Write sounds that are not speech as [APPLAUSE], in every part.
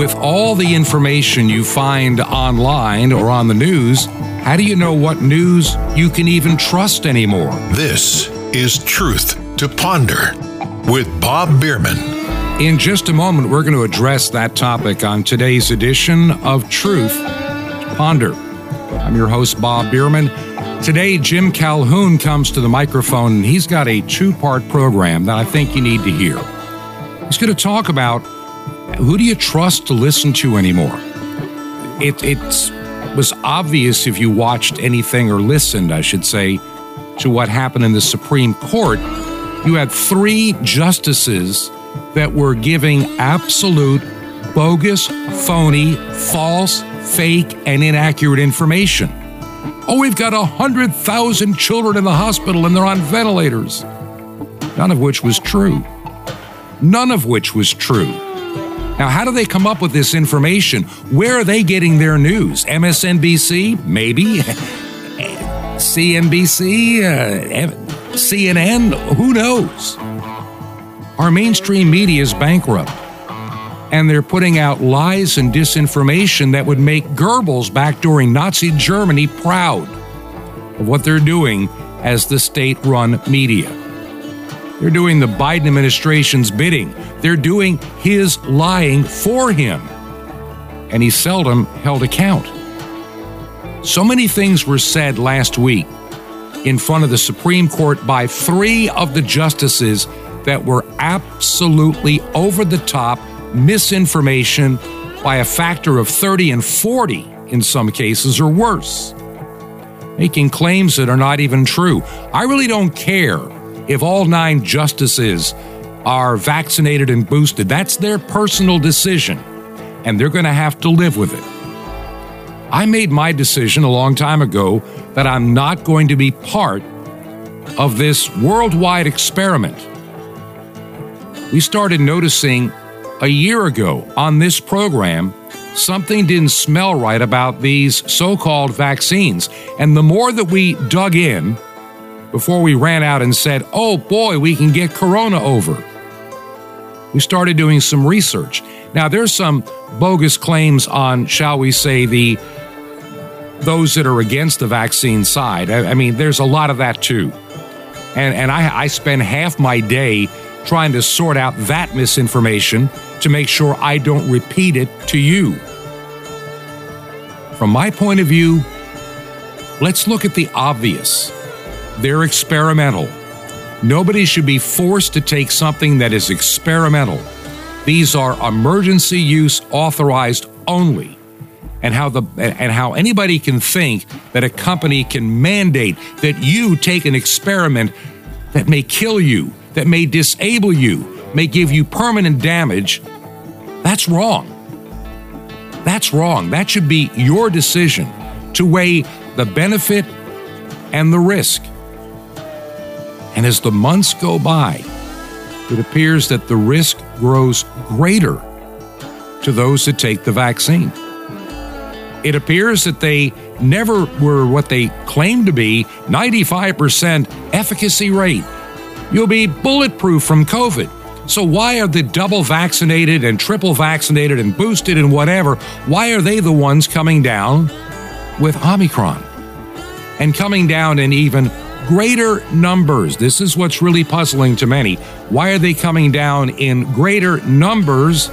With all the information you find online or on the news, how do you know what news you can even trust anymore? This is Truth to Ponder with Bob Bierman. In just a moment, we're going to address that topic on today's edition of Truth to Ponder. I'm your host, Bob Bierman. Today, Jim Calhoun comes to the microphone and he's got a two part program that I think you need to hear. He's going to talk about who do you trust to listen to anymore? It it's, was obvious if you watched anything or listened, I should say, to what happened in the Supreme Court. You had three justices that were giving absolute bogus, phony, false, fake, and inaccurate information. Oh, we've got 100,000 children in the hospital and they're on ventilators. None of which was true. None of which was true. Now, how do they come up with this information? Where are they getting their news? MSNBC? Maybe. [LAUGHS] CNBC? Uh, CNN? Who knows? Our mainstream media is bankrupt. And they're putting out lies and disinformation that would make Goebbels back during Nazi Germany proud of what they're doing as the state run media. They're doing the Biden administration's bidding. They're doing his lying for him. And he seldom held account. So many things were said last week in front of the Supreme Court by three of the justices that were absolutely over the top misinformation by a factor of 30 and 40 in some cases or worse, making claims that are not even true. I really don't care if all nine justices are vaccinated and boosted. That's their personal decision, and they're going to have to live with it. I made my decision a long time ago that I'm not going to be part of this worldwide experiment. We started noticing a year ago on this program something didn't smell right about these so called vaccines. And the more that we dug in, before we ran out and said, oh boy, we can get Corona over. We started doing some research. Now, there's some bogus claims on, shall we say, the those that are against the vaccine side. I, I mean, there's a lot of that too. And, and I, I spend half my day trying to sort out that misinformation to make sure I don't repeat it to you. From my point of view, let's look at the obvious. They're experimental. Nobody should be forced to take something that is experimental. These are emergency use authorized only. And how the and how anybody can think that a company can mandate that you take an experiment that may kill you, that may disable you, may give you permanent damage, that's wrong. That's wrong. That should be your decision to weigh the benefit and the risk. And as the months go by, it appears that the risk grows greater to those that take the vaccine. It appears that they never were what they claimed to be 95% efficacy rate. You'll be bulletproof from COVID. So, why are the double vaccinated and triple vaccinated and boosted and whatever, why are they the ones coming down with Omicron? And coming down in even greater numbers. This is what's really puzzling to many. Why are they coming down in greater numbers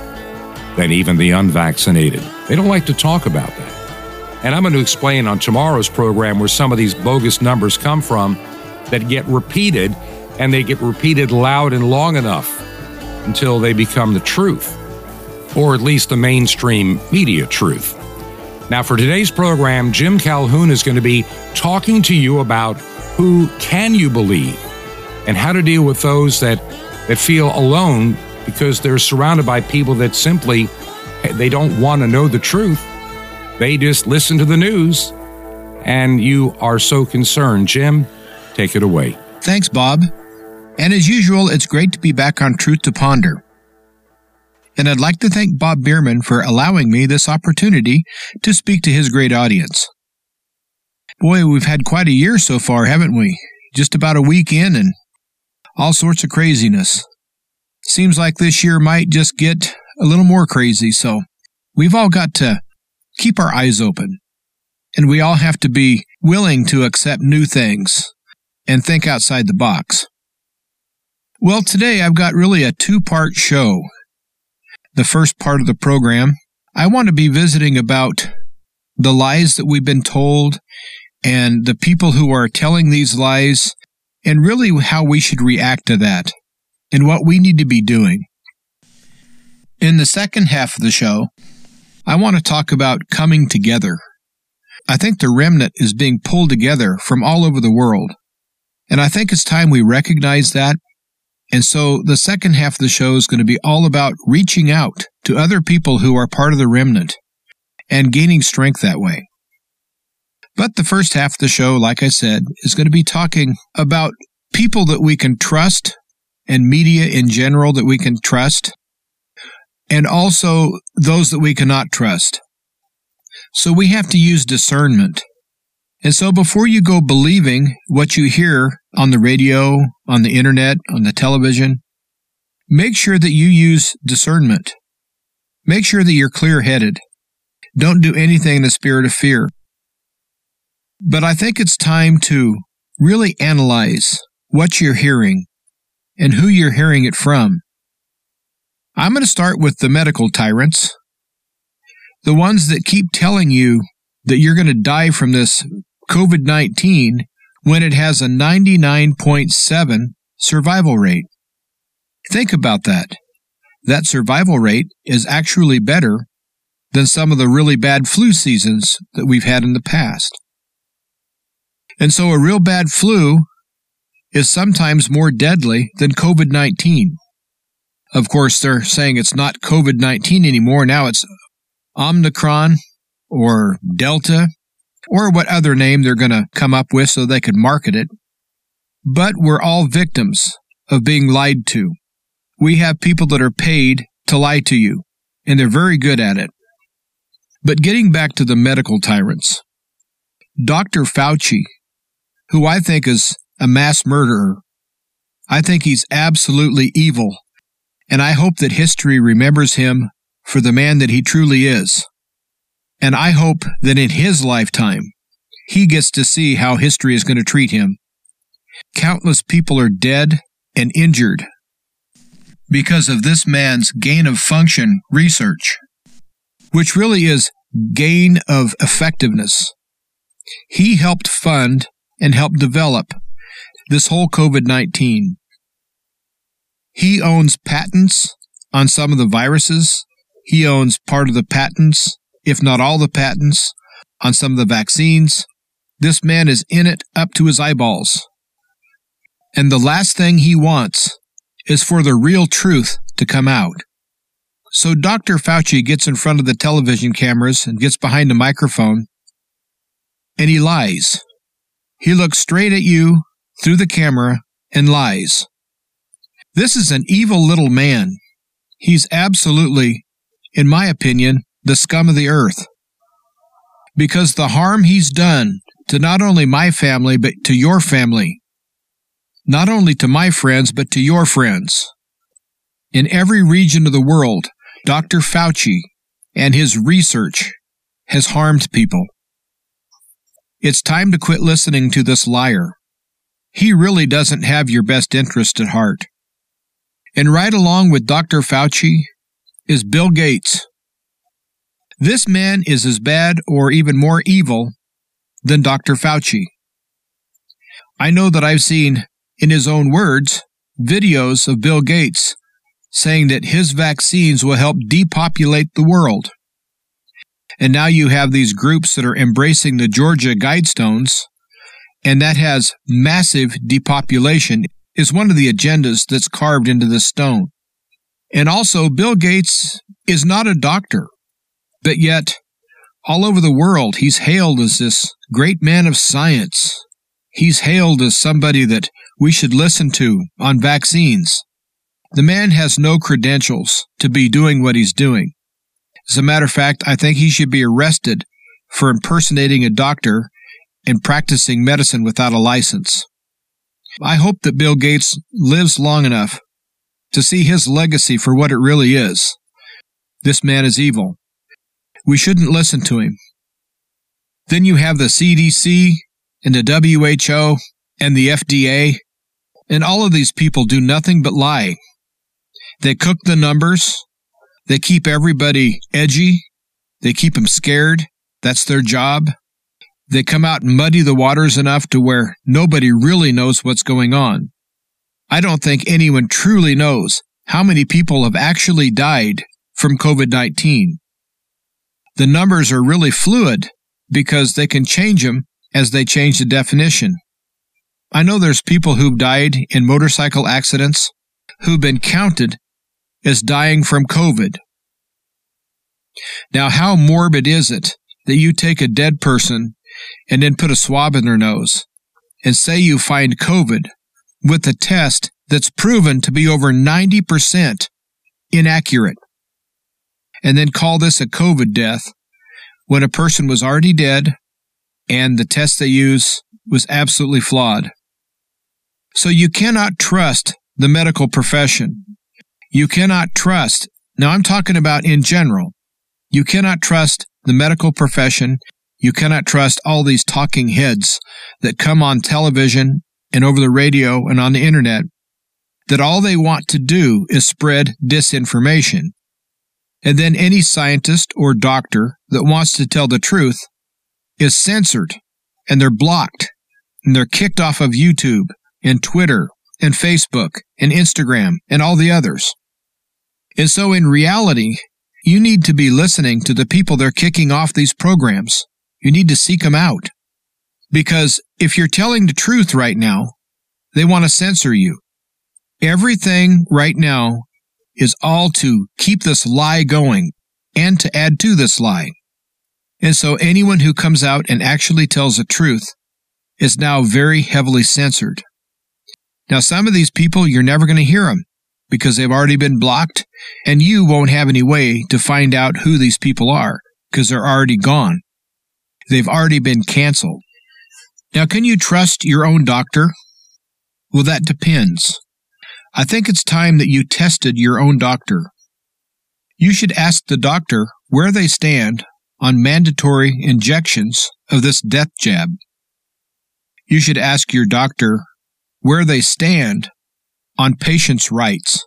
than even the unvaccinated? They don't like to talk about that. And I'm going to explain on tomorrow's program where some of these bogus numbers come from that get repeated and they get repeated loud and long enough until they become the truth, or at least the mainstream media truth. Now, for today's program, Jim Calhoun is going to be talking to you about who can you believe and how to deal with those that, that feel alone because they're surrounded by people that simply eh, they don't want to know the truth. They just listen to the news and you are so concerned. Jim, take it away. Thanks, Bob. And as usual, it's great to be back on Truth to Ponder. And I'd like to thank Bob Bierman for allowing me this opportunity to speak to his great audience. Boy, we've had quite a year so far, haven't we? Just about a week in and all sorts of craziness. Seems like this year might just get a little more crazy, so we've all got to keep our eyes open. And we all have to be willing to accept new things and think outside the box. Well, today I've got really a two part show. The first part of the program, I want to be visiting about the lies that we've been told and the people who are telling these lies and really how we should react to that and what we need to be doing. In the second half of the show, I want to talk about coming together. I think the remnant is being pulled together from all over the world. And I think it's time we recognize that. And so the second half of the show is going to be all about reaching out to other people who are part of the remnant and gaining strength that way. But the first half of the show, like I said, is going to be talking about people that we can trust and media in general that we can trust, and also those that we cannot trust. So we have to use discernment. And so before you go believing what you hear on the radio, on the internet, on the television, make sure that you use discernment. Make sure that you're clear headed. Don't do anything in the spirit of fear. But I think it's time to really analyze what you're hearing and who you're hearing it from. I'm going to start with the medical tyrants, the ones that keep telling you that you're going to die from this COVID 19 when it has a 99.7 survival rate. Think about that. That survival rate is actually better than some of the really bad flu seasons that we've had in the past. And so a real bad flu is sometimes more deadly than COVID 19. Of course, they're saying it's not COVID 19 anymore. Now it's Omicron or Delta or what other name they're going to come up with so they can market it. But we're all victims of being lied to. We have people that are paid to lie to you, and they're very good at it. But getting back to the medical tyrants, Dr. Fauci who I think is a mass murderer. I think he's absolutely evil, and I hope that history remembers him for the man that he truly is. And I hope that in his lifetime, he gets to see how history is going to treat him. Countless people are dead and injured because of this man's gain of function research, which really is gain of effectiveness. He helped fund and help develop this whole COVID 19. He owns patents on some of the viruses. He owns part of the patents, if not all the patents, on some of the vaccines. This man is in it up to his eyeballs. And the last thing he wants is for the real truth to come out. So Dr. Fauci gets in front of the television cameras and gets behind a microphone and he lies. He looks straight at you through the camera and lies. This is an evil little man. He's absolutely, in my opinion, the scum of the earth. Because the harm he's done to not only my family, but to your family, not only to my friends, but to your friends. In every region of the world, Dr. Fauci and his research has harmed people. It's time to quit listening to this liar. He really doesn't have your best interest at heart. And right along with Dr. Fauci is Bill Gates. This man is as bad or even more evil than Dr. Fauci. I know that I've seen, in his own words, videos of Bill Gates saying that his vaccines will help depopulate the world. And now you have these groups that are embracing the Georgia Guidestones, and that has massive depopulation, is one of the agendas that's carved into the stone. And also, Bill Gates is not a doctor, but yet, all over the world, he's hailed as this great man of science. He's hailed as somebody that we should listen to on vaccines. The man has no credentials to be doing what he's doing. As a matter of fact, I think he should be arrested for impersonating a doctor and practicing medicine without a license. I hope that Bill Gates lives long enough to see his legacy for what it really is. This man is evil. We shouldn't listen to him. Then you have the CDC and the WHO and the FDA, and all of these people do nothing but lie. They cook the numbers. They keep everybody edgy. They keep them scared. That's their job. They come out and muddy the waters enough to where nobody really knows what's going on. I don't think anyone truly knows how many people have actually died from COVID 19. The numbers are really fluid because they can change them as they change the definition. I know there's people who've died in motorcycle accidents who've been counted as dying from COVID. Now, how morbid is it that you take a dead person and then put a swab in their nose and say you find COVID with a test that's proven to be over 90% inaccurate and then call this a COVID death when a person was already dead and the test they use was absolutely flawed. So you cannot trust the medical profession. You cannot trust, now I'm talking about in general, you cannot trust the medical profession. You cannot trust all these talking heads that come on television and over the radio and on the internet that all they want to do is spread disinformation. And then any scientist or doctor that wants to tell the truth is censored and they're blocked and they're kicked off of YouTube and Twitter and Facebook and Instagram and all the others. And so in reality, you need to be listening to the people they're kicking off these programs. You need to seek them out. Because if you're telling the truth right now, they want to censor you. Everything right now is all to keep this lie going and to add to this lie. And so anyone who comes out and actually tells the truth is now very heavily censored. Now, some of these people, you're never going to hear them because they've already been blocked and you won't have any way to find out who these people are because they're already gone. They've already been canceled. Now, can you trust your own doctor? Well, that depends. I think it's time that you tested your own doctor. You should ask the doctor where they stand on mandatory injections of this death jab. You should ask your doctor where they stand on patients' rights.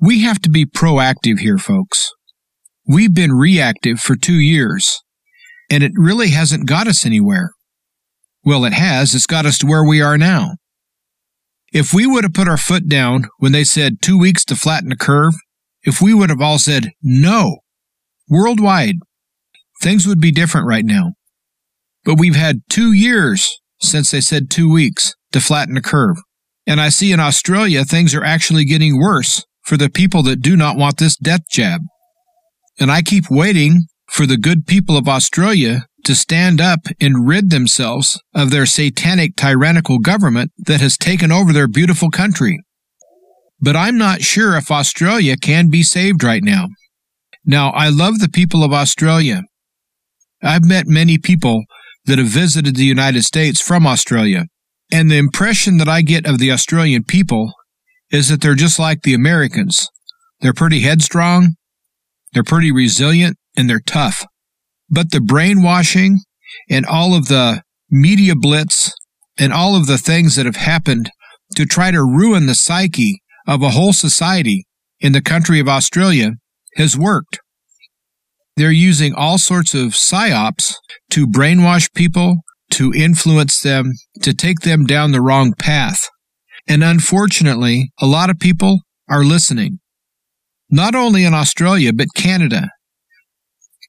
We have to be proactive here, folks. We've been reactive for two years, and it really hasn't got us anywhere. Well, it has. It's got us to where we are now. If we would have put our foot down when they said two weeks to flatten the curve, if we would have all said no, worldwide, things would be different right now. But we've had two years since they said two weeks to flatten the curve. And I see in Australia things are actually getting worse for the people that do not want this death jab. And I keep waiting for the good people of Australia to stand up and rid themselves of their satanic tyrannical government that has taken over their beautiful country. But I'm not sure if Australia can be saved right now. Now, I love the people of Australia. I've met many people that have visited the United States from Australia, and the impression that I get of the Australian people is that they're just like the Americans. They're pretty headstrong, they're pretty resilient, and they're tough. But the brainwashing and all of the media blitz and all of the things that have happened to try to ruin the psyche of a whole society in the country of Australia has worked. They're using all sorts of psyops to brainwash people, to influence them, to take them down the wrong path. And unfortunately, a lot of people are listening. Not only in Australia, but Canada.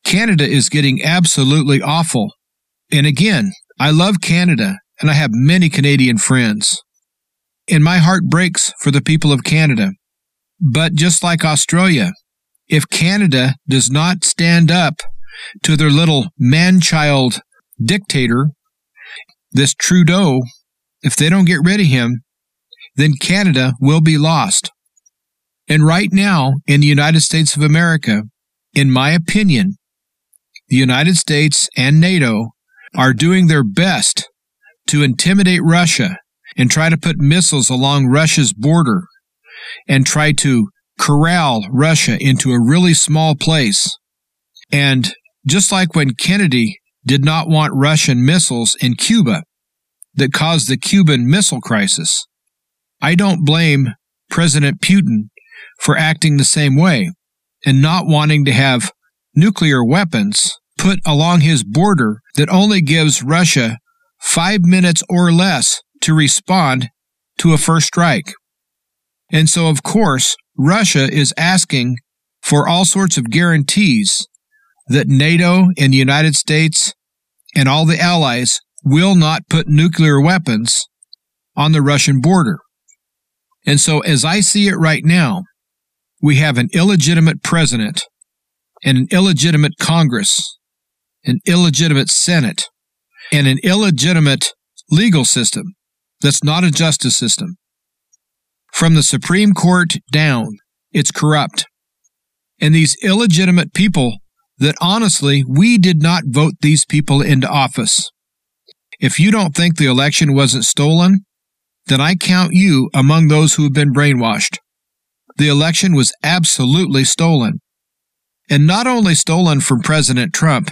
Canada is getting absolutely awful. And again, I love Canada and I have many Canadian friends. And my heart breaks for the people of Canada. But just like Australia, if Canada does not stand up to their little man child dictator, this Trudeau, if they don't get rid of him, then Canada will be lost. And right now, in the United States of America, in my opinion, the United States and NATO are doing their best to intimidate Russia and try to put missiles along Russia's border and try to corral Russia into a really small place. And just like when Kennedy did not want Russian missiles in Cuba that caused the Cuban Missile Crisis, I don't blame President Putin for acting the same way and not wanting to have nuclear weapons put along his border that only gives Russia five minutes or less to respond to a first strike. And so, of course, Russia is asking for all sorts of guarantees that NATO and the United States and all the allies will not put nuclear weapons on the Russian border. And so, as I see it right now, we have an illegitimate president and an illegitimate Congress, an illegitimate Senate, and an illegitimate legal system that's not a justice system. From the Supreme Court down, it's corrupt. And these illegitimate people that honestly, we did not vote these people into office. If you don't think the election wasn't stolen, then I count you among those who have been brainwashed. The election was absolutely stolen. And not only stolen from President Trump,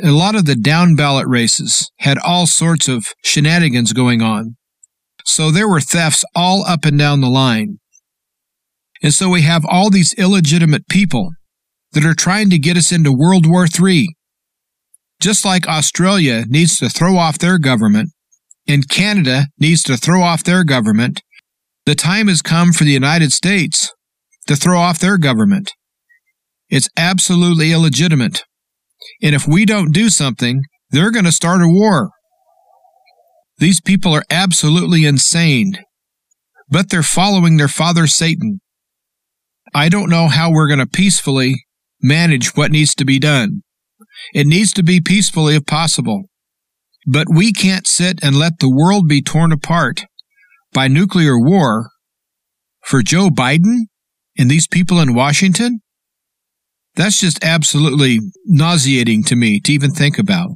a lot of the down ballot races had all sorts of shenanigans going on. So there were thefts all up and down the line. And so we have all these illegitimate people that are trying to get us into World War III. Just like Australia needs to throw off their government and Canada needs to throw off their government, the time has come for the United States to throw off their government. It's absolutely illegitimate. And if we don't do something, they're going to start a war. These people are absolutely insane, but they're following their father Satan. I don't know how we're going to peacefully manage what needs to be done. It needs to be peacefully if possible. But we can't sit and let the world be torn apart by nuclear war for Joe Biden and these people in Washington. That's just absolutely nauseating to me to even think about.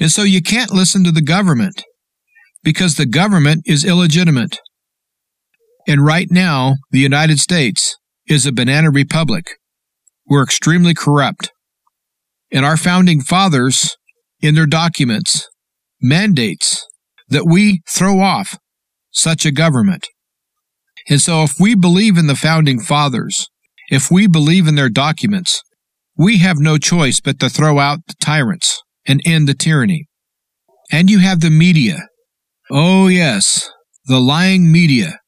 And so you can't listen to the government because the government is illegitimate. And right now, the United States is a banana republic. We're extremely corrupt. And our founding fathers, in their documents, mandates that we throw off such a government. And so if we believe in the founding fathers, if we believe in their documents, we have no choice but to throw out the tyrants and end the tyranny. And you have the media. Oh, yes, the lying media.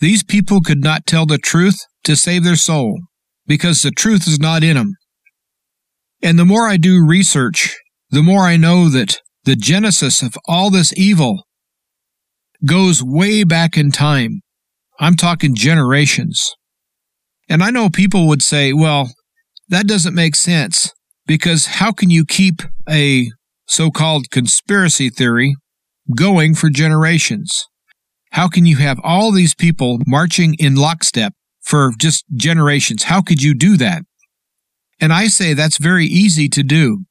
These people could not tell the truth to save their soul because the truth is not in them. And the more I do research, the more I know that the genesis of all this evil goes way back in time. I'm talking generations. And I know people would say, well, that doesn't make sense because how can you keep a so called conspiracy theory going for generations? How can you have all these people marching in lockstep for just generations? How could you do that? And I say that's very easy to do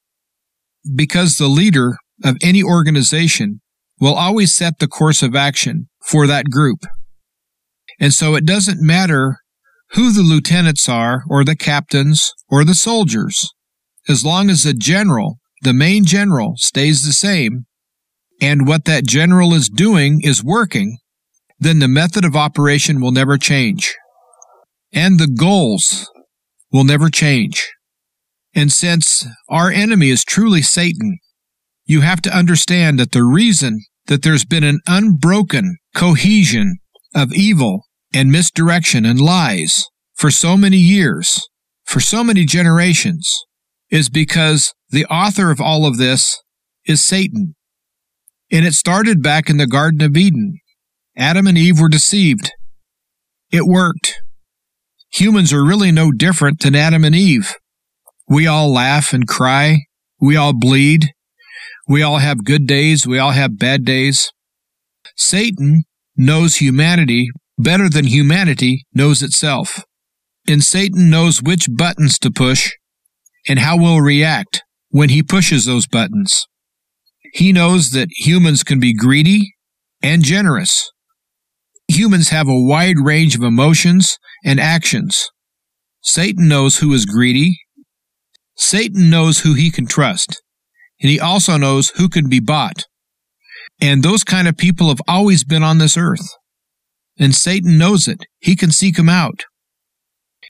because the leader of any organization will always set the course of action for that group. And so it doesn't matter who the lieutenants are, or the captains, or the soldiers, as long as the general, the main general, stays the same, and what that general is doing is working, then the method of operation will never change. And the goals will never change. And since our enemy is truly Satan, you have to understand that the reason that there's been an unbroken cohesion of evil and misdirection and lies for so many years, for so many generations, is because the author of all of this is Satan. And it started back in the Garden of Eden. Adam and Eve were deceived. It worked. Humans are really no different than Adam and Eve. We all laugh and cry. We all bleed. We all have good days. We all have bad days. Satan knows humanity better than humanity knows itself. And Satan knows which buttons to push and how we'll react when he pushes those buttons. He knows that humans can be greedy and generous. Humans have a wide range of emotions and actions. Satan knows who is greedy Satan knows who he can trust, and he also knows who can be bought. And those kind of people have always been on this earth. And Satan knows it. He can seek them out.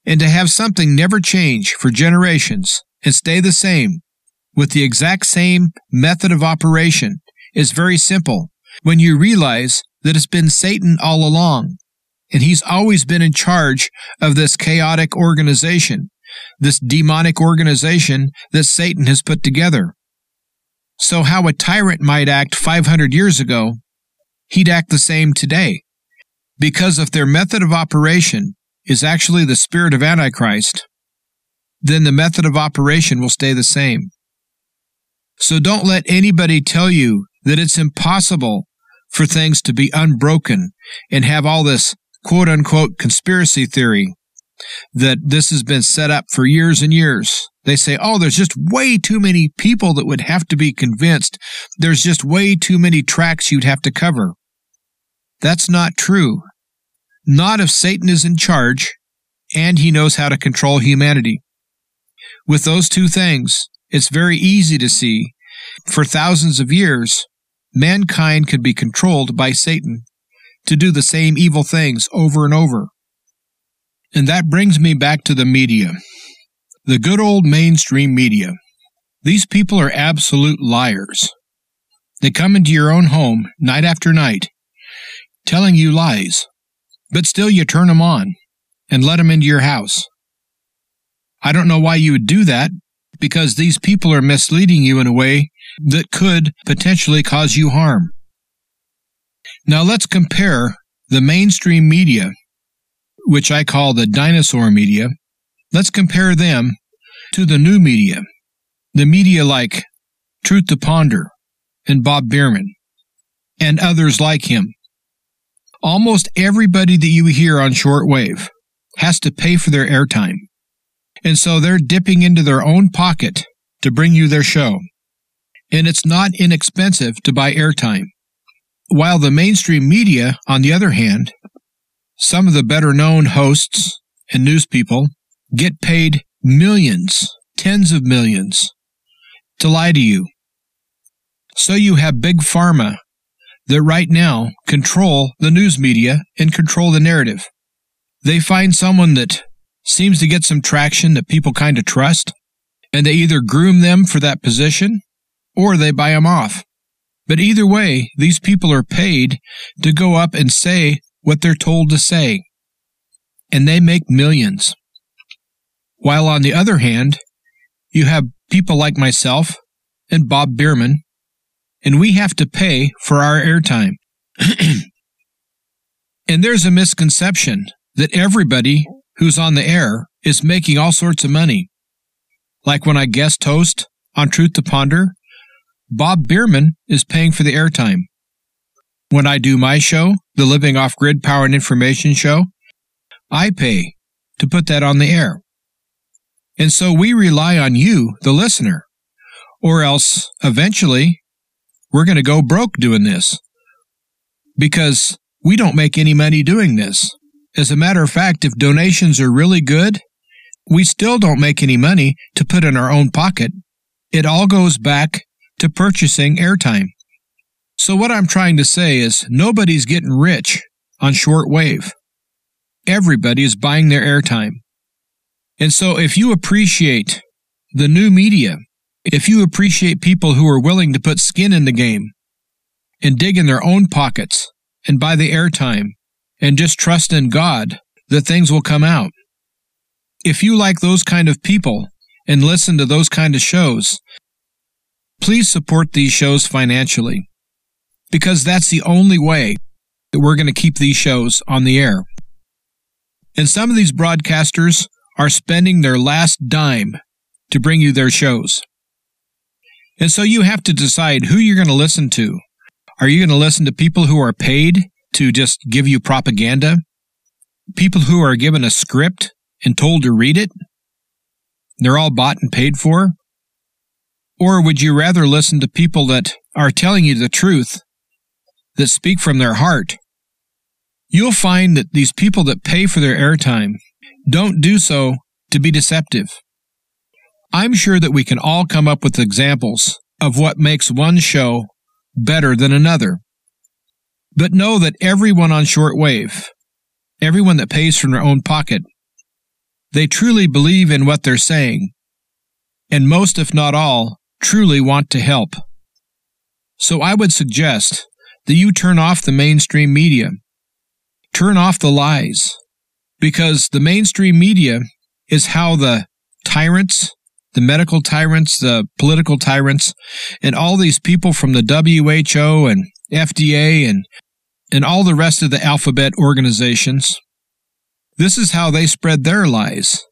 And to have something never change for generations and stay the same with the exact same method of operation is very simple when you realize that it's been Satan all along. And he's always been in charge of this chaotic organization, this demonic organization that Satan has put together. So, how a tyrant might act 500 years ago, he'd act the same today. Because if their method of operation is actually the spirit of Antichrist, then the method of operation will stay the same. So don't let anybody tell you that it's impossible for things to be unbroken and have all this quote unquote conspiracy theory that this has been set up for years and years. They say, oh, there's just way too many people that would have to be convinced. There's just way too many tracks you'd have to cover. That's not true. Not if Satan is in charge and he knows how to control humanity. With those two things, it's very easy to see for thousands of years, mankind could be controlled by Satan to do the same evil things over and over. And that brings me back to the media. The good old mainstream media. These people are absolute liars. They come into your own home night after night, telling you lies, but still you turn them on and let them into your house. I don't know why you would do that, because these people are misleading you in a way that could potentially cause you harm. Now let's compare the mainstream media which I call the dinosaur media, let's compare them to the new media, the media like Truth to Ponder and Bob Bierman and others like him. Almost everybody that you hear on shortwave has to pay for their airtime. And so they're dipping into their own pocket to bring you their show. And it's not inexpensive to buy airtime. While the mainstream media, on the other hand, some of the better known hosts and news people get paid millions, tens of millions, to lie to you. So you have big pharma that right now control the news media and control the narrative. They find someone that seems to get some traction that people kind of trust, and they either groom them for that position or they buy them off. But either way, these people are paid to go up and say what they're told to say, and they make millions. While on the other hand, you have people like myself and Bob Bierman, and we have to pay for our airtime. [CLEARS THROAT] and there's a misconception that everybody who's on the air is making all sorts of money. Like when I guest host on Truth to Ponder, Bob Bierman is paying for the airtime. When I do my show, the Living Off Grid Power and Information Show, I pay to put that on the air. And so we rely on you, the listener, or else eventually we're going to go broke doing this because we don't make any money doing this. As a matter of fact, if donations are really good, we still don't make any money to put in our own pocket. It all goes back to purchasing airtime. So, what I'm trying to say is nobody's getting rich on shortwave. Everybody is buying their airtime. And so, if you appreciate the new media, if you appreciate people who are willing to put skin in the game and dig in their own pockets and buy the airtime and just trust in God that things will come out. If you like those kind of people and listen to those kind of shows, please support these shows financially because that's the only way that we're going to keep these shows on the air. And some of these broadcasters are spending their last dime to bring you their shows. And so you have to decide who you're going to listen to. Are you going to listen to people who are paid to just give you propaganda? People who are given a script and told to read it? They're all bought and paid for? Or would you rather listen to people that are telling you the truth that speak from their heart, you'll find that these people that pay for their airtime don't do so to be deceptive. I'm sure that we can all come up with examples of what makes one show better than another. But know that everyone on shortwave, everyone that pays from their own pocket, they truly believe in what they're saying, and most, if not all, truly want to help. So I would suggest that you turn off the mainstream media. Turn off the lies. Because the mainstream media is how the tyrants, the medical tyrants, the political tyrants, and all these people from the WHO and FDA and, and all the rest of the alphabet organizations, this is how they spread their lies.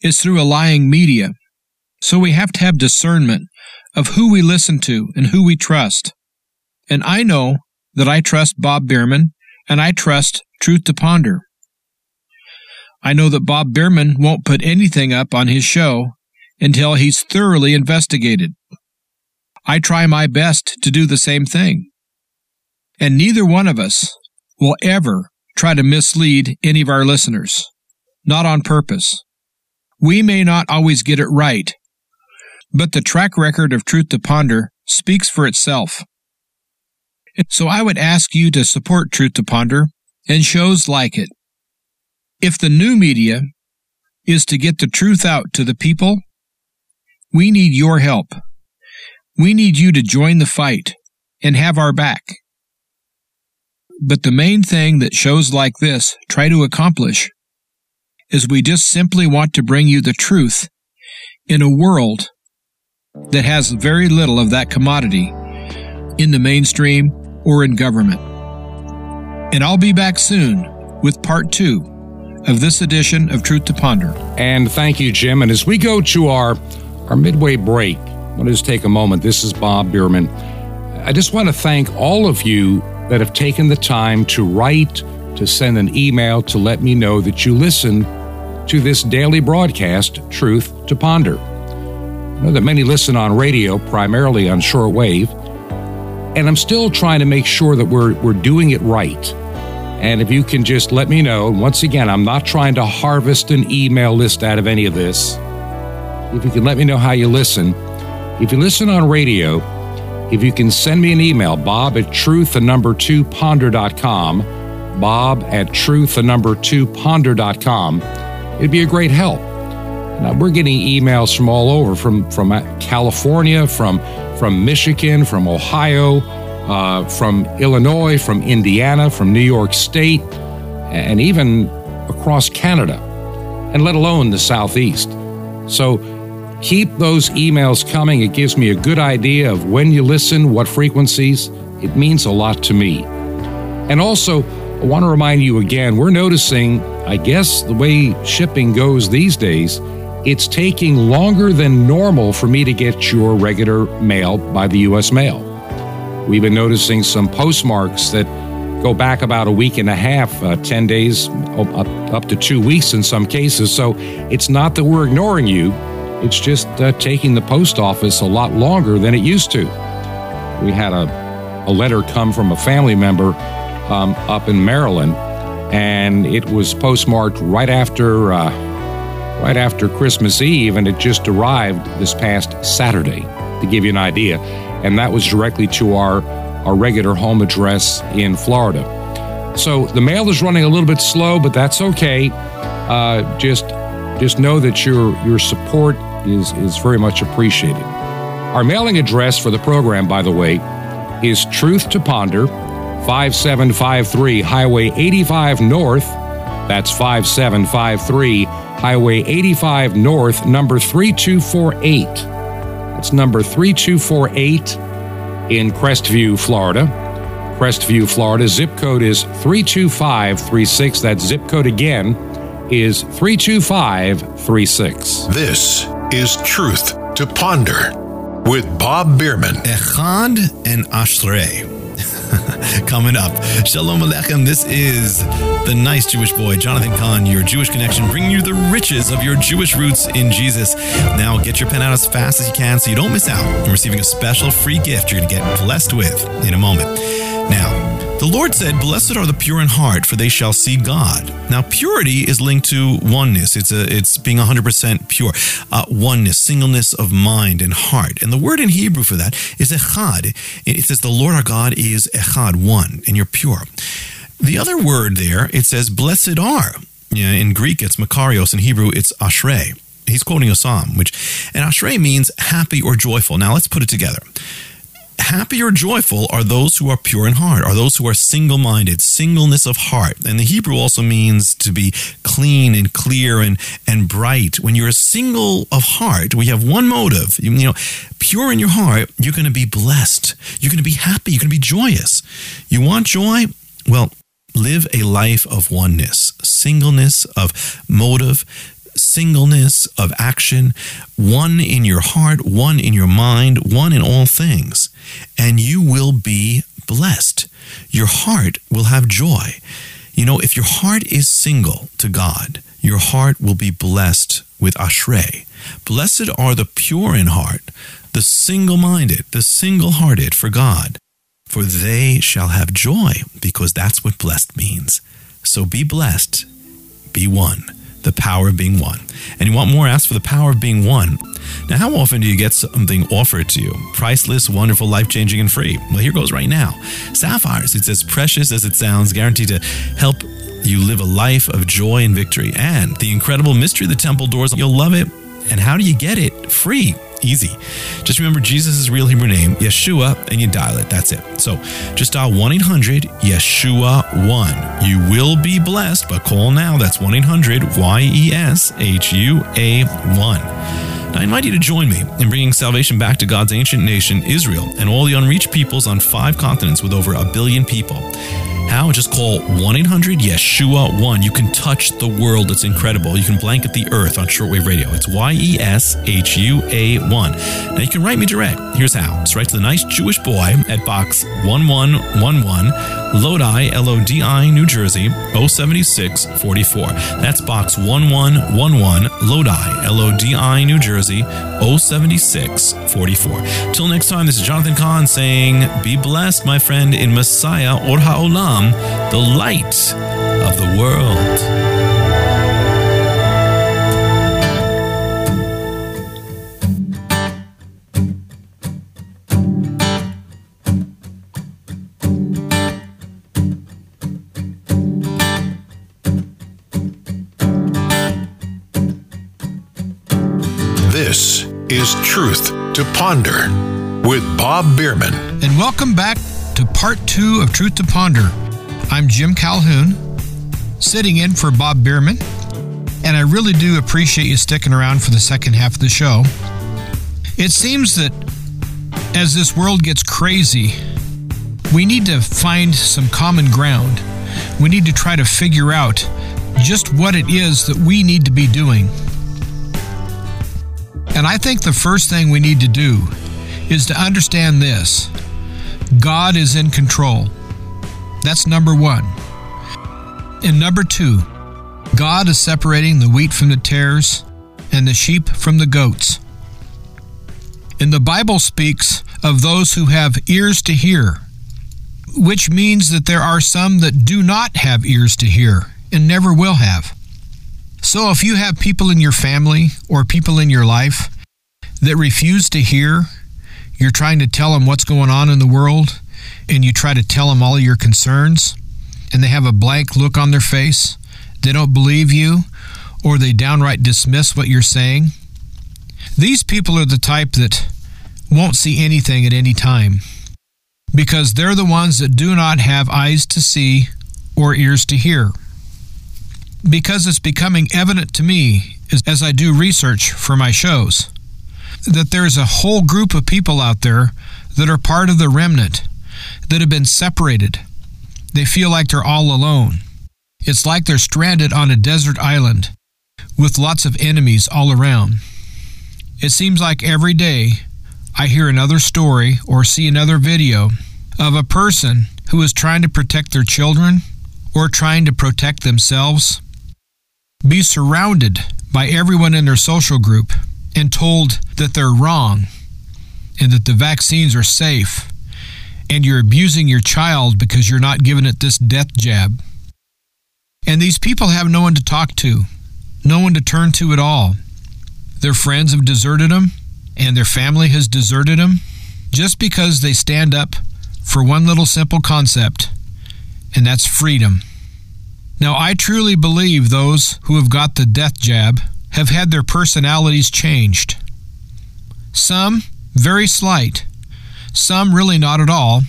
It's through a lying media. So we have to have discernment of who we listen to and who we trust. And I know that I trust Bob Bierman and I trust Truth to Ponder. I know that Bob Bierman won't put anything up on his show until he's thoroughly investigated. I try my best to do the same thing. And neither one of us will ever try to mislead any of our listeners, not on purpose. We may not always get it right, but the track record of Truth to Ponder speaks for itself. So I would ask you to support Truth to Ponder and shows like it. If the new media is to get the truth out to the people, we need your help. We need you to join the fight and have our back. But the main thing that shows like this try to accomplish is we just simply want to bring you the truth in a world that has very little of that commodity in the mainstream or in government. And I'll be back soon with part two of this edition of Truth to Ponder. And thank you, Jim. And as we go to our, our midway break, I want to just take a moment. This is Bob Bierman. I just want to thank all of you that have taken the time to write, to send an email to let me know that you listen to this daily broadcast, Truth to Ponder. I know that many listen on radio, primarily on shortwave, and I'm still trying to make sure that we're, we're doing it right. And if you can just let me know, once again, I'm not trying to harvest an email list out of any of this. If you can let me know how you listen. If you listen on radio, if you can send me an email, bob at truth, the number two ponder.com, bob at truth, the number two ponder.com, it'd be a great help. Now, we're getting emails from all over, from, from California, from, from Michigan, from Ohio, uh, from Illinois, from Indiana, from New York State, and even across Canada, and let alone the Southeast. So keep those emails coming. It gives me a good idea of when you listen, what frequencies. It means a lot to me. And also, I want to remind you again, we're noticing, I guess, the way shipping goes these days, it's taking longer than normal for me to get your regular mail by the U.S. mail. We've been noticing some postmarks that go back about a week and a half, uh, 10 days, up, up to two weeks in some cases. So it's not that we're ignoring you, it's just uh, taking the post office a lot longer than it used to. We had a, a letter come from a family member um, up in Maryland, and it was postmarked right after. Uh, right after Christmas Eve, and it just arrived this past Saturday, to give you an idea. And that was directly to our, our regular home address in Florida. So the mail is running a little bit slow, but that's okay. Uh, just just know that your your support is is very much appreciated. Our mailing address for the program, by the way, is Truth to Ponder, 5753 Highway 85 North. That's 5753 Highway 85 North, number 3248. That's number 3248 in Crestview, Florida. Crestview, Florida. Zip code is 32536. That zip code again is 32536. This is Truth to Ponder with Bob Bierman. Echad and Ashrei. [LAUGHS] [LAUGHS] coming up. Shalom Aleichem. This is the nice Jewish boy, Jonathan Kahn, your Jewish connection, bringing you the riches of your Jewish roots in Jesus. Now, get your pen out as fast as you can so you don't miss out on receiving a special free gift you're going to get blessed with in a moment. Now, the Lord said, Blessed are the pure in heart, for they shall see God. Now, purity is linked to oneness. It's a, it's being 100% pure. Uh, oneness, singleness of mind and heart. And the word in Hebrew for that is echad. It says, The Lord our God is echad, one, and you're pure. The other word there, it says, Blessed are. In Greek, it's makarios. In Hebrew, it's ashrei. He's quoting a psalm, which, and ashrei means happy or joyful. Now, let's put it together happy or joyful are those who are pure in heart, are those who are single minded, singleness of heart. And the Hebrew also means to be clean and clear and, and bright. When you're a single of heart, we have one motive, you, you know, pure in your heart, you're going to be blessed. You're going to be happy. You're going to be joyous. You want joy? Well, live a life of oneness, singleness of motive, singleness of action, one in your heart, one in your mind, one in all things, and you will be blessed. Your heart will have joy. You know, if your heart is single to God, your heart will be blessed with Ashrei. Blessed are the pure in heart, the single minded, the single hearted for God, for they shall have joy, because that's what blessed means. So be blessed, be one the power of being one. And you want more? Ask for the power of being one. Now, how often do you get something offered to you? Priceless, wonderful, life changing, and free. Well, here goes right now. Sapphires, it's as precious as it sounds, guaranteed to help you live a life of joy and victory. And the incredible mystery of the temple doors, you'll love it. And how do you get it? Free easy. Just remember Jesus' real Hebrew name, Yeshua, and you dial it. That's it. So just dial 1 800 Yeshua 1. You will be blessed, but call now. That's 1 800 Y E S H U A 1. I invite you to join me in bringing salvation back to God's ancient nation, Israel, and all the unreached peoples on five continents with over a billion people. How? Just call 1 800 Yeshua 1. You can touch the world. It's incredible. You can blanket the earth on shortwave radio. It's Y E S H U A 1. Now you can write me direct. Here's how. Just write to the nice Jewish boy at box 1111, Lodi, L O D I, New Jersey, 07644. That's box 1111, Lodi, L O D I, New Jersey, 07644. Till next time, this is Jonathan Cahn saying, Be blessed, my friend, in Messiah or Ha'olam the light of the world. This is Truth to Ponder with Bob Bierman. And welcome back to part two of Truth to Ponder. I'm Jim Calhoun, sitting in for Bob Bierman, and I really do appreciate you sticking around for the second half of the show. It seems that as this world gets crazy, we need to find some common ground. We need to try to figure out just what it is that we need to be doing. And I think the first thing we need to do is to understand this God is in control. That's number one. And number two, God is separating the wheat from the tares and the sheep from the goats. And the Bible speaks of those who have ears to hear, which means that there are some that do not have ears to hear and never will have. So if you have people in your family or people in your life that refuse to hear, you're trying to tell them what's going on in the world, and you try to tell them all your concerns, and they have a blank look on their face, they don't believe you, or they downright dismiss what you're saying. These people are the type that won't see anything at any time because they're the ones that do not have eyes to see or ears to hear. Because it's becoming evident to me as I do research for my shows that there's a whole group of people out there that are part of the remnant that have been separated. They feel like they're all alone. It's like they're stranded on a desert island with lots of enemies all around. It seems like every day I hear another story or see another video of a person who is trying to protect their children or trying to protect themselves be surrounded by everyone in their social group and told that they're wrong and that the vaccines are safe and you're abusing your child because you're not giving it this death jab. And these people have no one to talk to, no one to turn to at all. Their friends have deserted them, and their family has deserted them just because they stand up for one little simple concept, and that's freedom. Now, I truly believe those who have got the death jab have had their personalities changed. Some very slight, some really not at all.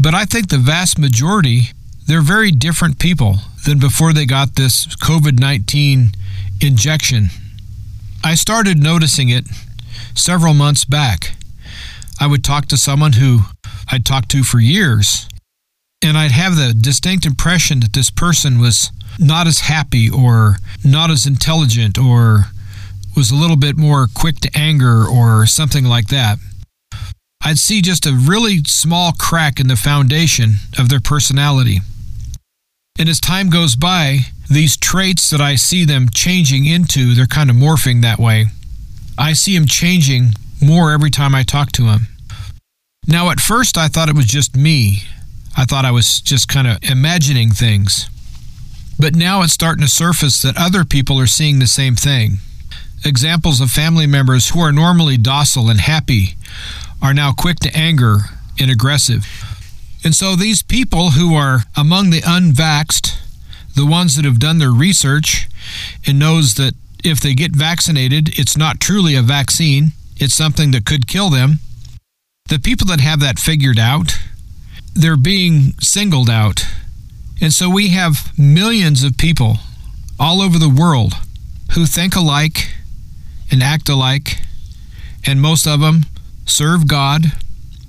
But I think the vast majority, they're very different people than before they got this COVID 19 injection. I started noticing it several months back. I would talk to someone who I'd talked to for years, and I'd have the distinct impression that this person was not as happy or not as intelligent or was a little bit more quick to anger or something like that. I'd see just a really small crack in the foundation of their personality. And as time goes by, these traits that I see them changing into, they're kind of morphing that way. I see them changing more every time I talk to them. Now, at first, I thought it was just me. I thought I was just kind of imagining things. But now it's starting to surface that other people are seeing the same thing. Examples of family members who are normally docile and happy are now quick to anger and aggressive. And so these people who are among the unvaxxed, the ones that have done their research and knows that if they get vaccinated, it's not truly a vaccine, it's something that could kill them. The people that have that figured out, they're being singled out and so we have millions of people all over the world who think alike and act alike, and most of them serve God.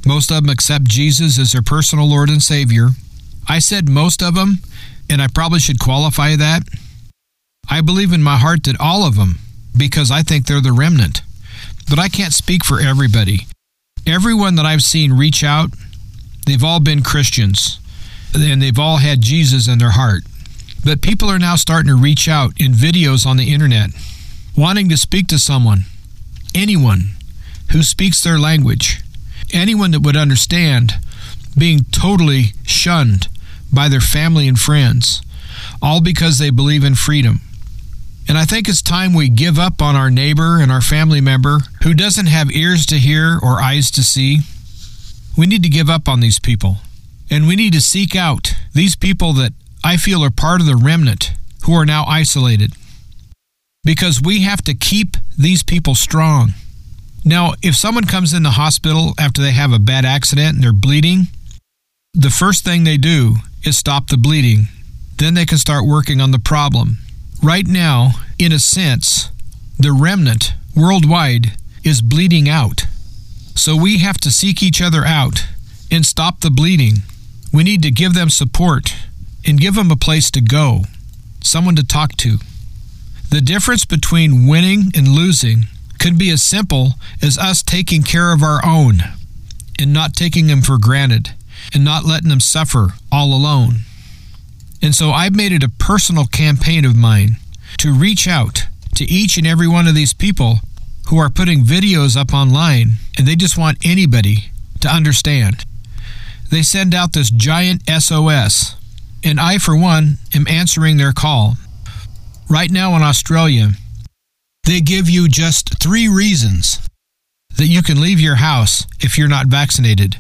Most of them accept Jesus as their personal Lord and Savior. I said most of them, and I probably should qualify that. I believe in my heart that all of them, because I think they're the remnant. But I can't speak for everybody. Everyone that I've seen reach out, they've all been Christians and they've all had Jesus in their heart. But people are now starting to reach out in videos on the internet, wanting to speak to someone, anyone who speaks their language, anyone that would understand being totally shunned by their family and friends, all because they believe in freedom. And I think it's time we give up on our neighbor and our family member who doesn't have ears to hear or eyes to see. We need to give up on these people. And we need to seek out these people that I feel are part of the remnant who are now isolated. Because we have to keep these people strong. Now, if someone comes in the hospital after they have a bad accident and they're bleeding, the first thing they do is stop the bleeding. Then they can start working on the problem. Right now, in a sense, the remnant worldwide is bleeding out. So we have to seek each other out and stop the bleeding. We need to give them support and give them a place to go, someone to talk to. The difference between winning and losing could be as simple as us taking care of our own and not taking them for granted and not letting them suffer all alone. And so I've made it a personal campaign of mine to reach out to each and every one of these people who are putting videos up online and they just want anybody to understand they send out this giant SOS, and I, for one, am answering their call. Right now in Australia, they give you just three reasons that you can leave your house if you're not vaccinated.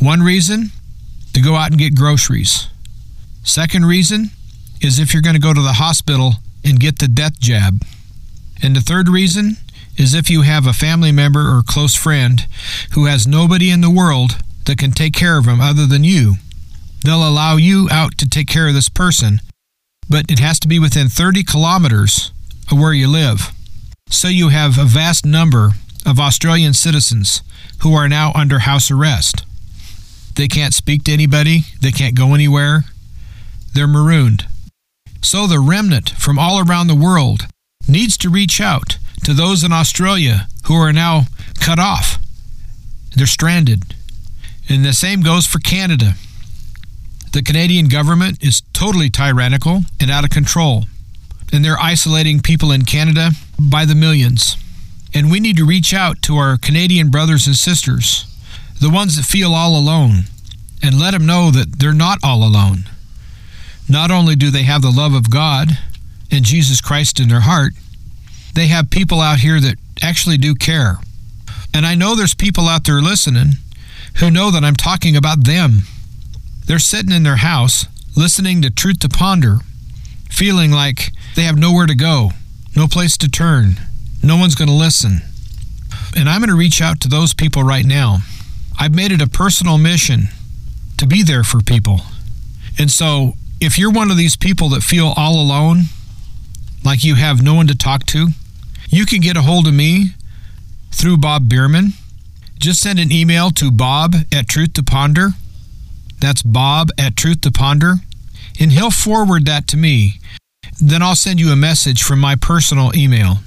One reason, to go out and get groceries. Second reason is if you're going to go to the hospital and get the death jab. And the third reason is if you have a family member or close friend who has nobody in the world that can take care of him other than you. They'll allow you out to take care of this person, but it has to be within 30 kilometers of where you live. So you have a vast number of Australian citizens who are now under house arrest. They can't speak to anybody, they can't go anywhere, they're marooned. So the remnant from all around the world needs to reach out to those in Australia who are now cut off. They're stranded. And the same goes for Canada. The Canadian government is totally tyrannical and out of control, and they're isolating people in Canada by the millions. And we need to reach out to our Canadian brothers and sisters, the ones that feel all alone, and let them know that they're not all alone. Not only do they have the love of God and Jesus Christ in their heart, they have people out here that actually do care. And I know there's people out there listening who know that I'm talking about them. They're sitting in their house listening to Truth to Ponder, feeling like they have nowhere to go, no place to turn, no one's going to listen. And I'm going to reach out to those people right now. I've made it a personal mission to be there for people. And so, if you're one of these people that feel all alone, like you have no one to talk to, you can get a hold of me through Bob Bierman. Just send an email to bob at truth to ponder. That's bob at truth to ponder. And he'll forward that to me. Then I'll send you a message from my personal email.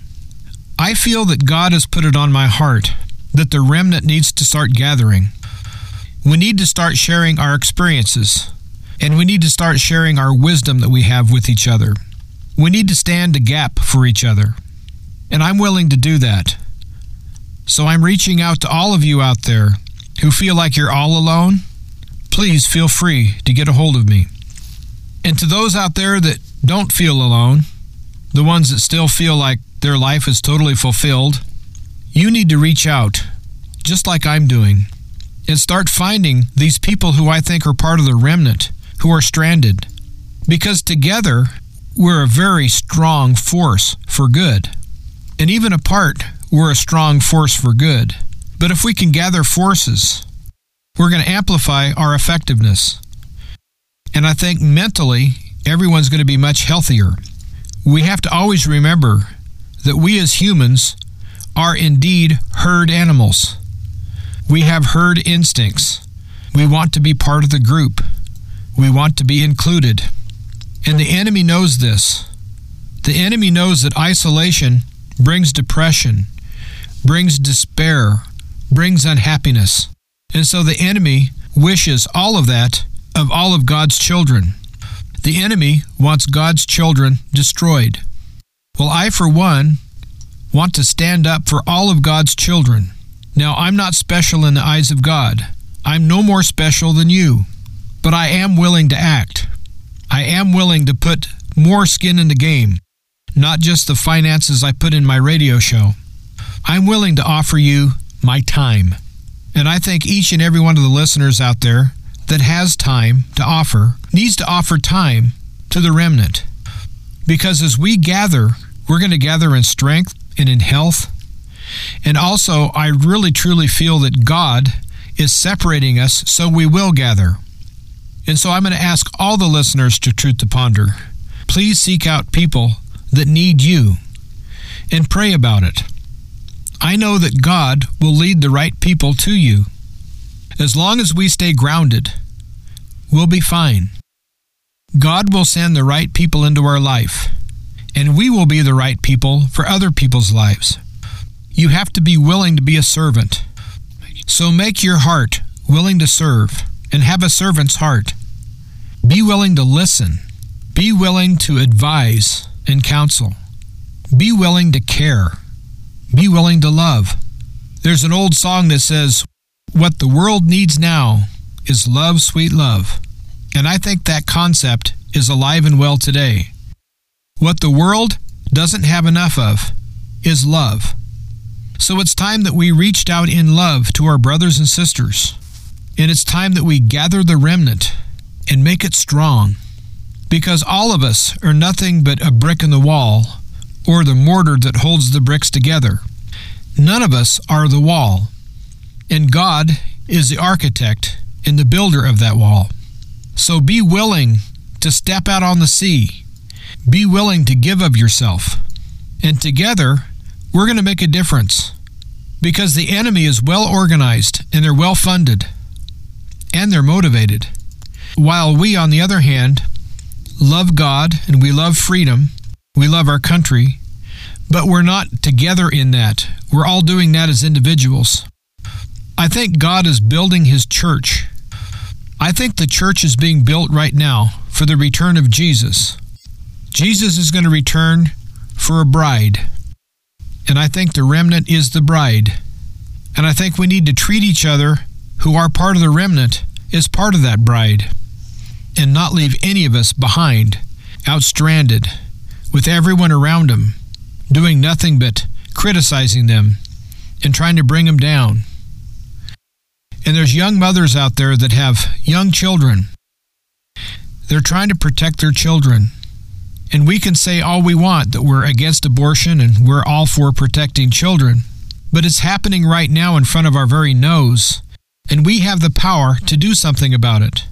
I feel that God has put it on my heart that the remnant needs to start gathering. We need to start sharing our experiences, and we need to start sharing our wisdom that we have with each other. We need to stand a gap for each other. And I'm willing to do that. So I'm reaching out to all of you out there who feel like you're all alone. Please feel free to get a hold of me. And to those out there that don't feel alone, the ones that still feel like their life is totally fulfilled, you need to reach out, just like I'm doing, and start finding these people who I think are part of the remnant who are stranded. Because together, we're a very strong force for good. And even apart, we're a strong force for good. But if we can gather forces, we're going to amplify our effectiveness. And I think mentally, everyone's going to be much healthier. We have to always remember that we as humans are indeed herd animals. We have herd instincts. We want to be part of the group. We want to be included. And the enemy knows this. The enemy knows that isolation brings depression, brings despair, brings unhappiness. And so the enemy wishes all of that of all of God's children. The enemy wants God's children destroyed. Well, I, for one, want to stand up for all of God's children. Now, I'm not special in the eyes of God. I'm no more special than you. But I am willing to act. I am willing to put more skin in the game not just the finances I put in my radio show. I'm willing to offer you my time. And I think each and every one of the listeners out there that has time to offer needs to offer time to the remnant. Because as we gather, we're going to gather in strength and in health. And also, I really truly feel that God is separating us so we will gather. And so I'm going to ask all the listeners to Truth to Ponder please seek out people that need you and pray about it. I know that God will lead the right people to you. As long as we stay grounded, we'll be fine. God will send the right people into our life, and we will be the right people for other people's lives. You have to be willing to be a servant. So make your heart willing to serve and have a servant's heart. Be willing to listen. Be willing to advise and counsel. Be willing to care. Be willing to love. There's an old song that says, What the world needs now is love, sweet love. And I think that concept is alive and well today. What the world doesn't have enough of is love. So it's time that we reached out in love to our brothers and sisters. And it's time that we gather the remnant and make it strong because all of us are nothing but a brick in the wall or the mortar that holds the bricks together. None of us are the wall, and God is the architect and the builder of that wall. So be willing to step out on the sea. Be willing to give of yourself. And together, we're going to make a difference because the enemy is well organized and they're well funded and they're motivated. While we, on the other hand, love God and we love freedom. We love our country, but we're not together in that. We're all doing that as individuals. I think God is building His church. I think the church is being built right now for the return of Jesus. Jesus is going to return for a bride. And I think the remnant is the bride. And I think we need to treat each other who are part of the remnant as part of that bride and not leave any of us behind, out stranded, with everyone around them, doing nothing but criticizing them and trying to bring them down. And there's young mothers out there that have young children. They're trying to protect their children. And we can say all we want that we're against abortion and we're all for protecting children. But it's happening right now in front of our very nose. And we have the power to do something about it.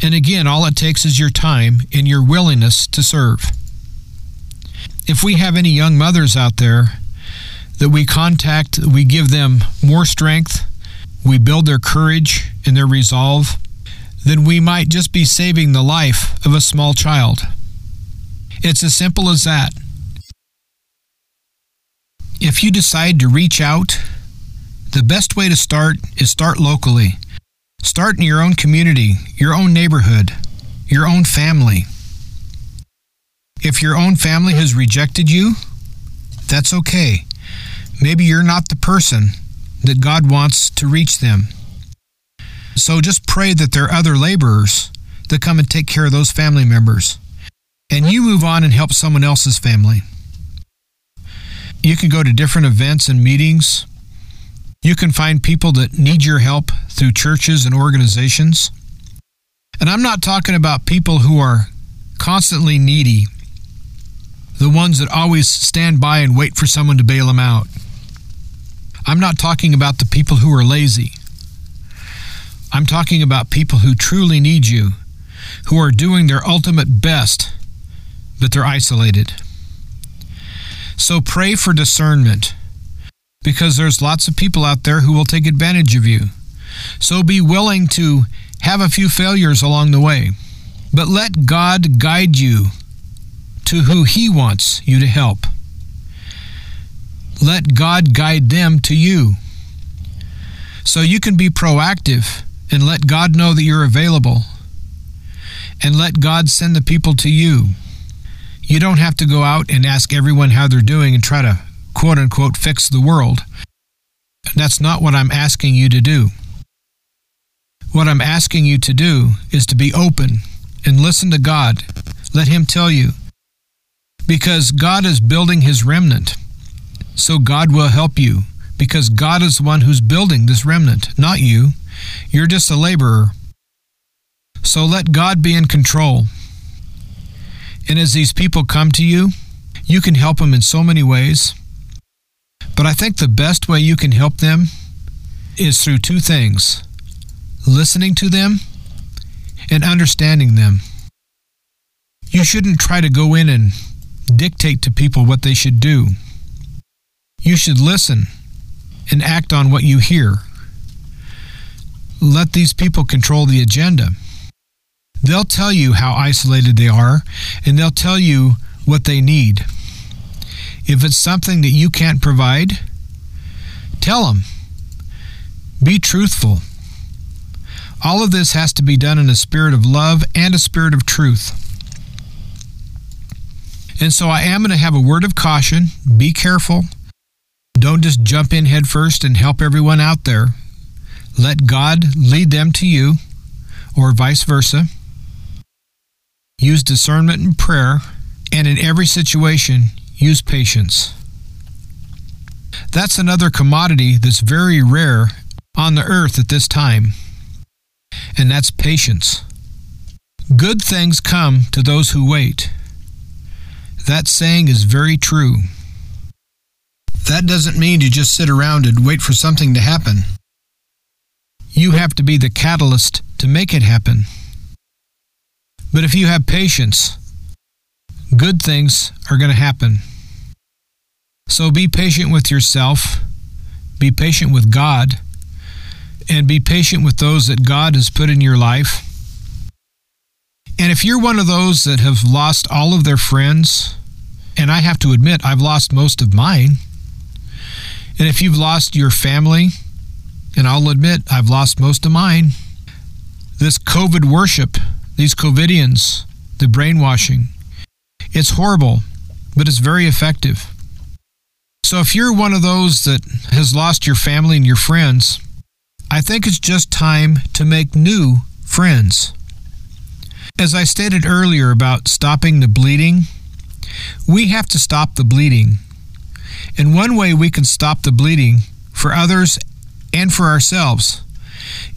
And again, all it takes is your time and your willingness to serve. If we have any young mothers out there that we contact, we give them more strength, we build their courage and their resolve, then we might just be saving the life of a small child. It's as simple as that. If you decide to reach out, the best way to start is start locally. Start in your own community, your own neighborhood, your own family. If your own family has rejected you, that's okay. Maybe you're not the person that God wants to reach them. So just pray that there are other laborers that come and take care of those family members. And you move on and help someone else's family. You can go to different events and meetings. You can find people that need your help through churches and organizations. And I'm not talking about people who are constantly needy, the ones that always stand by and wait for someone to bail them out. I'm not talking about the people who are lazy. I'm talking about people who truly need you, who are doing their ultimate best, but they're isolated. So pray for discernment because there's lots of people out there who will take advantage of you. So be willing to have a few failures along the way, but let God guide you to who He wants you to help. Let God guide them to you. So you can be proactive and let God know that you're available. And let God send the people to you. You don't have to go out and ask everyone how they're doing and try to quote unquote fix the world. That's not what I'm asking you to do. What I'm asking you to do is to be open and listen to God. Let Him tell you. Because God is building His remnant. So God will help you because God is the one who's building this remnant, not you. You're just a laborer. So let God be in control. And as these people come to you, you can help them in so many ways. But I think the best way you can help them is through two things listening to them and understanding them. You shouldn't try to go in and dictate to people what they should do. You should listen and act on what you hear. Let these people control the agenda. They'll tell you how isolated they are, and they'll tell you what they need. If it's something that you can't provide, tell them. Be truthful. All of this has to be done in a spirit of love and a spirit of truth. And so I am going to have a word of caution. Be careful. Don't just jump in headfirst and help everyone out there. Let God lead them to you, or vice versa. Use discernment and prayer, and in every situation, use patience. That's another commodity that's very rare on the earth at this time, and that's patience. Good things come to those who wait. That saying is very true. That doesn't mean you just sit around and wait for something to happen. You have to be the catalyst to make it happen. But if you have patience, good things are going to happen. So be patient with yourself, be patient with God, and be patient with those that God has put in your life. And if you're one of those that have lost all of their friends, and I have to admit, I've lost most of mine and if you've lost your family, and I'll admit I've lost most of mine, this COVID worship, these COVIDians, the brainwashing. It's horrible, but it's very effective. So if you're one of those that has lost your family and your friends, I think it's just time to make new friends. As I stated earlier about stopping the bleeding, we have to stop the bleeding. And one way we can stop the bleeding for others and for ourselves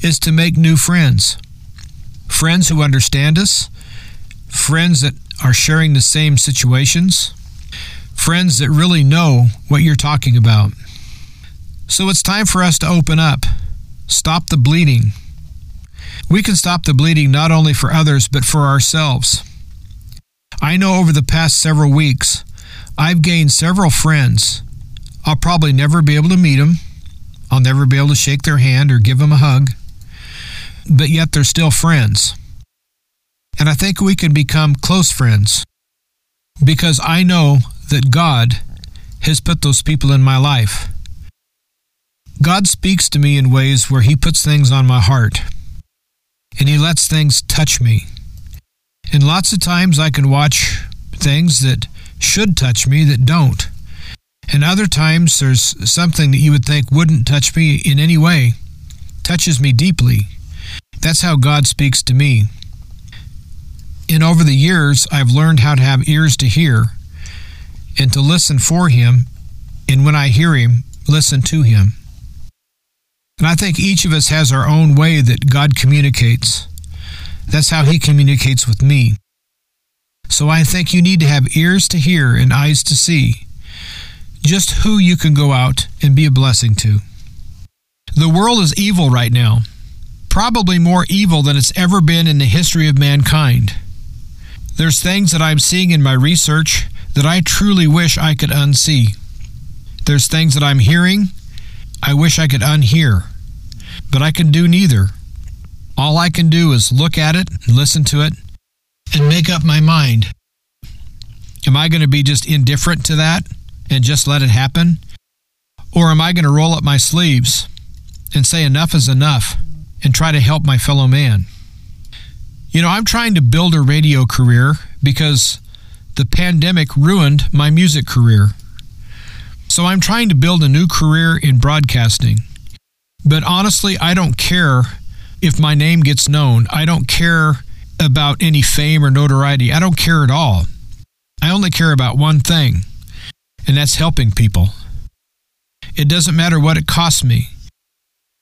is to make new friends. Friends who understand us, friends that are sharing the same situations, friends that really know what you're talking about. So it's time for us to open up, stop the bleeding. We can stop the bleeding not only for others, but for ourselves. I know over the past several weeks, I've gained several friends. I'll probably never be able to meet them. I'll never be able to shake their hand or give them a hug. But yet they're still friends. And I think we can become close friends because I know that God has put those people in my life. God speaks to me in ways where He puts things on my heart and He lets things touch me. And lots of times I can watch things that should touch me that don't. And other times there's something that you would think wouldn't touch me in any way, touches me deeply. That's how God speaks to me. And over the years, I've learned how to have ears to hear and to listen for Him, and when I hear Him, listen to Him. And I think each of us has our own way that God communicates. That's how He communicates with me. So I think you need to have ears to hear and eyes to see just who you can go out and be a blessing to. The world is evil right now, probably more evil than it's ever been in the history of mankind. There's things that I'm seeing in my research that I truly wish I could unsee. There's things that I'm hearing I wish I could unhear, but I can do neither. All I can do is look at it, listen to it, and make up my mind. Am I going to be just indifferent to that and just let it happen? Or am I going to roll up my sleeves and say enough is enough and try to help my fellow man? You know, I'm trying to build a radio career because the pandemic ruined my music career. So I'm trying to build a new career in broadcasting. But honestly, I don't care if my name gets known. I don't care about any fame or notoriety. I don't care at all. I only care about one thing, and that's helping people. It doesn't matter what it costs me.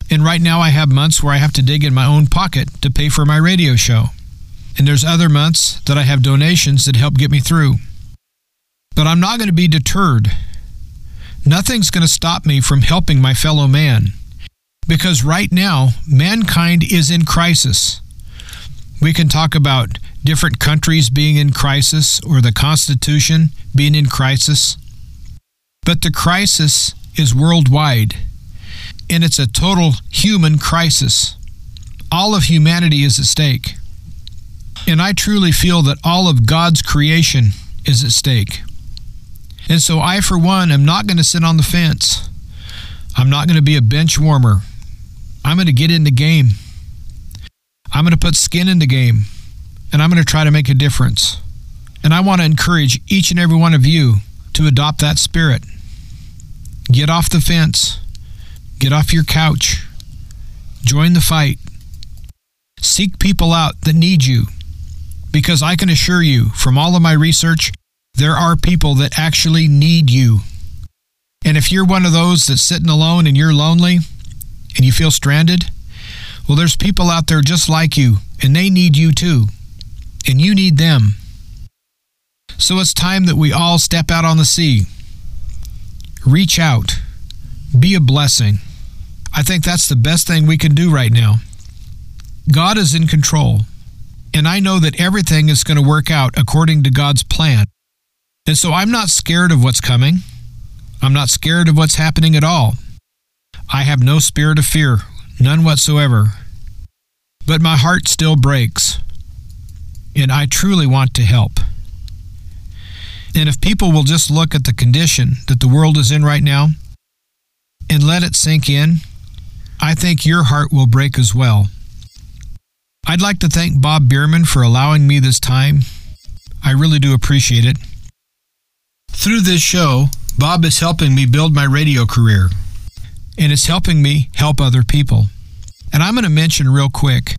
And right now, I have months where I have to dig in my own pocket to pay for my radio show. And there's other months that I have donations that help get me through. But I'm not going to be deterred. Nothing's going to stop me from helping my fellow man. Because right now, mankind is in crisis. We can talk about different countries being in crisis or the Constitution being in crisis. But the crisis is worldwide, and it's a total human crisis. All of humanity is at stake. And I truly feel that all of God's creation is at stake. And so I, for one, am not going to sit on the fence. I'm not going to be a bench warmer. I'm going to get in the game. I'm going to put skin in the game. And I'm going to try to make a difference. And I want to encourage each and every one of you to adopt that spirit. Get off the fence. Get off your couch. Join the fight. Seek people out that need you because I can assure you from all of my research, there are people that actually need you. And if you're one of those that's sitting alone and you're lonely and you feel stranded, well, there's people out there just like you, and they need you too. And you need them. So it's time that we all step out on the sea. Reach out. Be a blessing. I think that's the best thing we can do right now. God is in control and I know that everything is going to work out according to God's plan. And so I'm not scared of what's coming. I'm not scared of what's happening at all. I have no spirit of fear, none whatsoever. But my heart still breaks, and I truly want to help. And if people will just look at the condition that the world is in right now and let it sink in, I think your heart will break as well. I'd like to thank Bob Bierman for allowing me this time. I really do appreciate it. Through this show, Bob is helping me build my radio career, and it's helping me help other people. And I'm going to mention real quick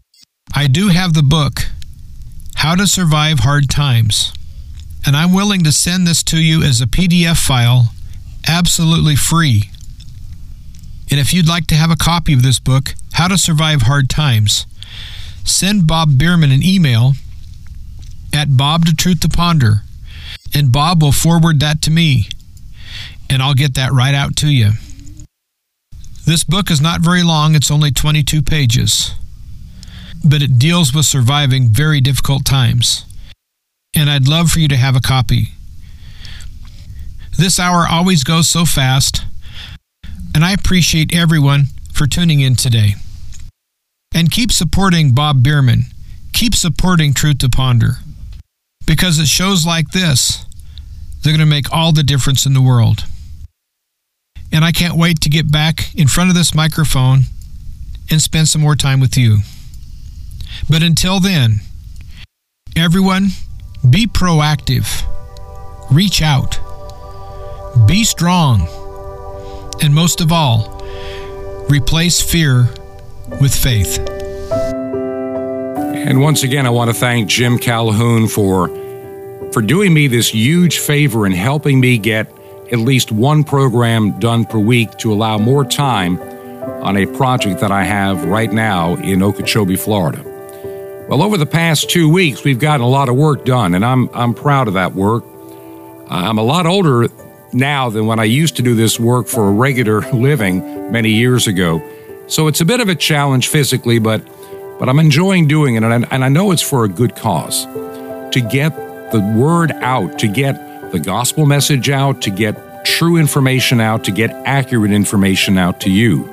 I do have the book, How to Survive Hard Times, and I'm willing to send this to you as a PDF file absolutely free. And if you'd like to have a copy of this book, How to Survive Hard Times, send Bob Bierman an email at Bob to Truth to Ponder, and Bob will forward that to me, and I'll get that right out to you. This book is not very long, it's only 22 pages, but it deals with surviving very difficult times, and I'd love for you to have a copy. This hour always goes so fast, and I appreciate everyone for tuning in today. And keep supporting Bob Bierman. Keep supporting Truth to Ponder. Because it shows like this, they're going to make all the difference in the world. And I can't wait to get back in front of this microphone and spend some more time with you. But until then, everyone, be proactive, reach out, be strong, and most of all, replace fear with faith. And once again, I want to thank Jim Calhoun for for doing me this huge favor and helping me get at least one program done per week to allow more time on a project that I have right now in Okeechobee, Florida. Well, over the past two weeks, we've gotten a lot of work done, and I'm I'm proud of that work. I'm a lot older now than when I used to do this work for a regular [LAUGHS] living many years ago. So it's a bit of a challenge physically, but but I'm enjoying doing it, and I, and I know it's for a good cause. To get the word out, to get the gospel message out, to get true information out, to get accurate information out to you.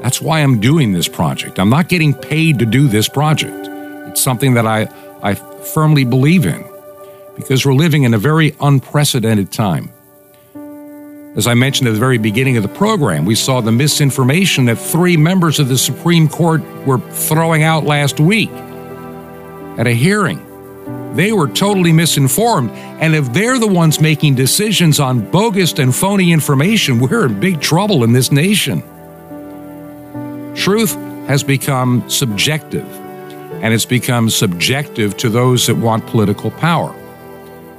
That's why I'm doing this project. I'm not getting paid to do this project. It's something that I, I firmly believe in because we're living in a very unprecedented time. As I mentioned at the very beginning of the program, we saw the misinformation that three members of the Supreme Court were throwing out last week at a hearing. They were totally misinformed. And if they're the ones making decisions on bogus and phony information, we're in big trouble in this nation. Truth has become subjective, and it's become subjective to those that want political power.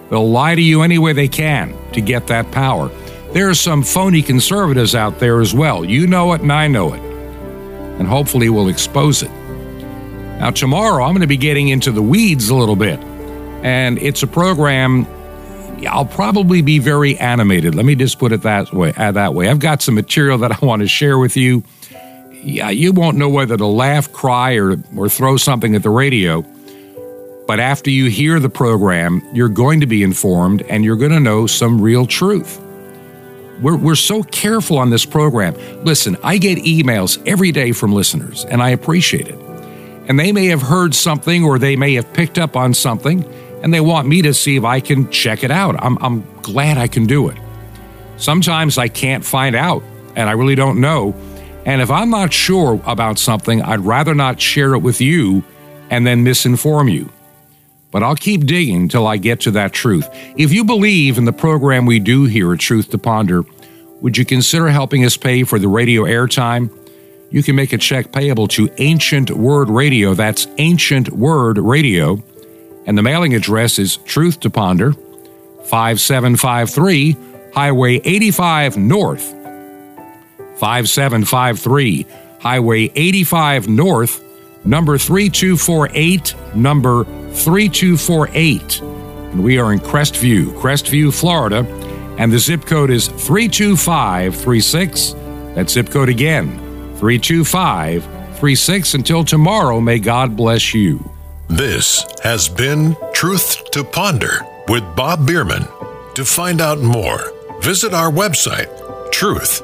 They'll lie to you any way they can to get that power. There are some phony conservatives out there as well. You know it, and I know it. And hopefully, we'll expose it. Now, tomorrow, I'm going to be getting into the weeds a little bit. And it's a program, I'll probably be very animated. Let me just put it that way. Uh, that way. I've got some material that I want to share with you. Yeah, you won't know whether to laugh, cry, or, or throw something at the radio. But after you hear the program, you're going to be informed and you're going to know some real truth. We're, we're so careful on this program. Listen, I get emails every day from listeners, and I appreciate it. And they may have heard something or they may have picked up on something, and they want me to see if I can check it out. I'm, I'm glad I can do it. Sometimes I can't find out, and I really don't know. And if I'm not sure about something, I'd rather not share it with you and then misinform you. But I'll keep digging till I get to that truth. If you believe in the program we do here at Truth to Ponder, would you consider helping us pay for the radio airtime? You can make a check payable to Ancient Word Radio. That's Ancient Word Radio. And the mailing address is Truth to Ponder, 5753 Highway 85 North. 5753 Highway 85 North, number 3248, number 3248. And we are in Crestview, Crestview, Florida. And the zip code is 32536. That zip code again, 32536. Until tomorrow, may God bless you. This has been Truth to Ponder with Bob Bierman. To find out more, visit our website, truth,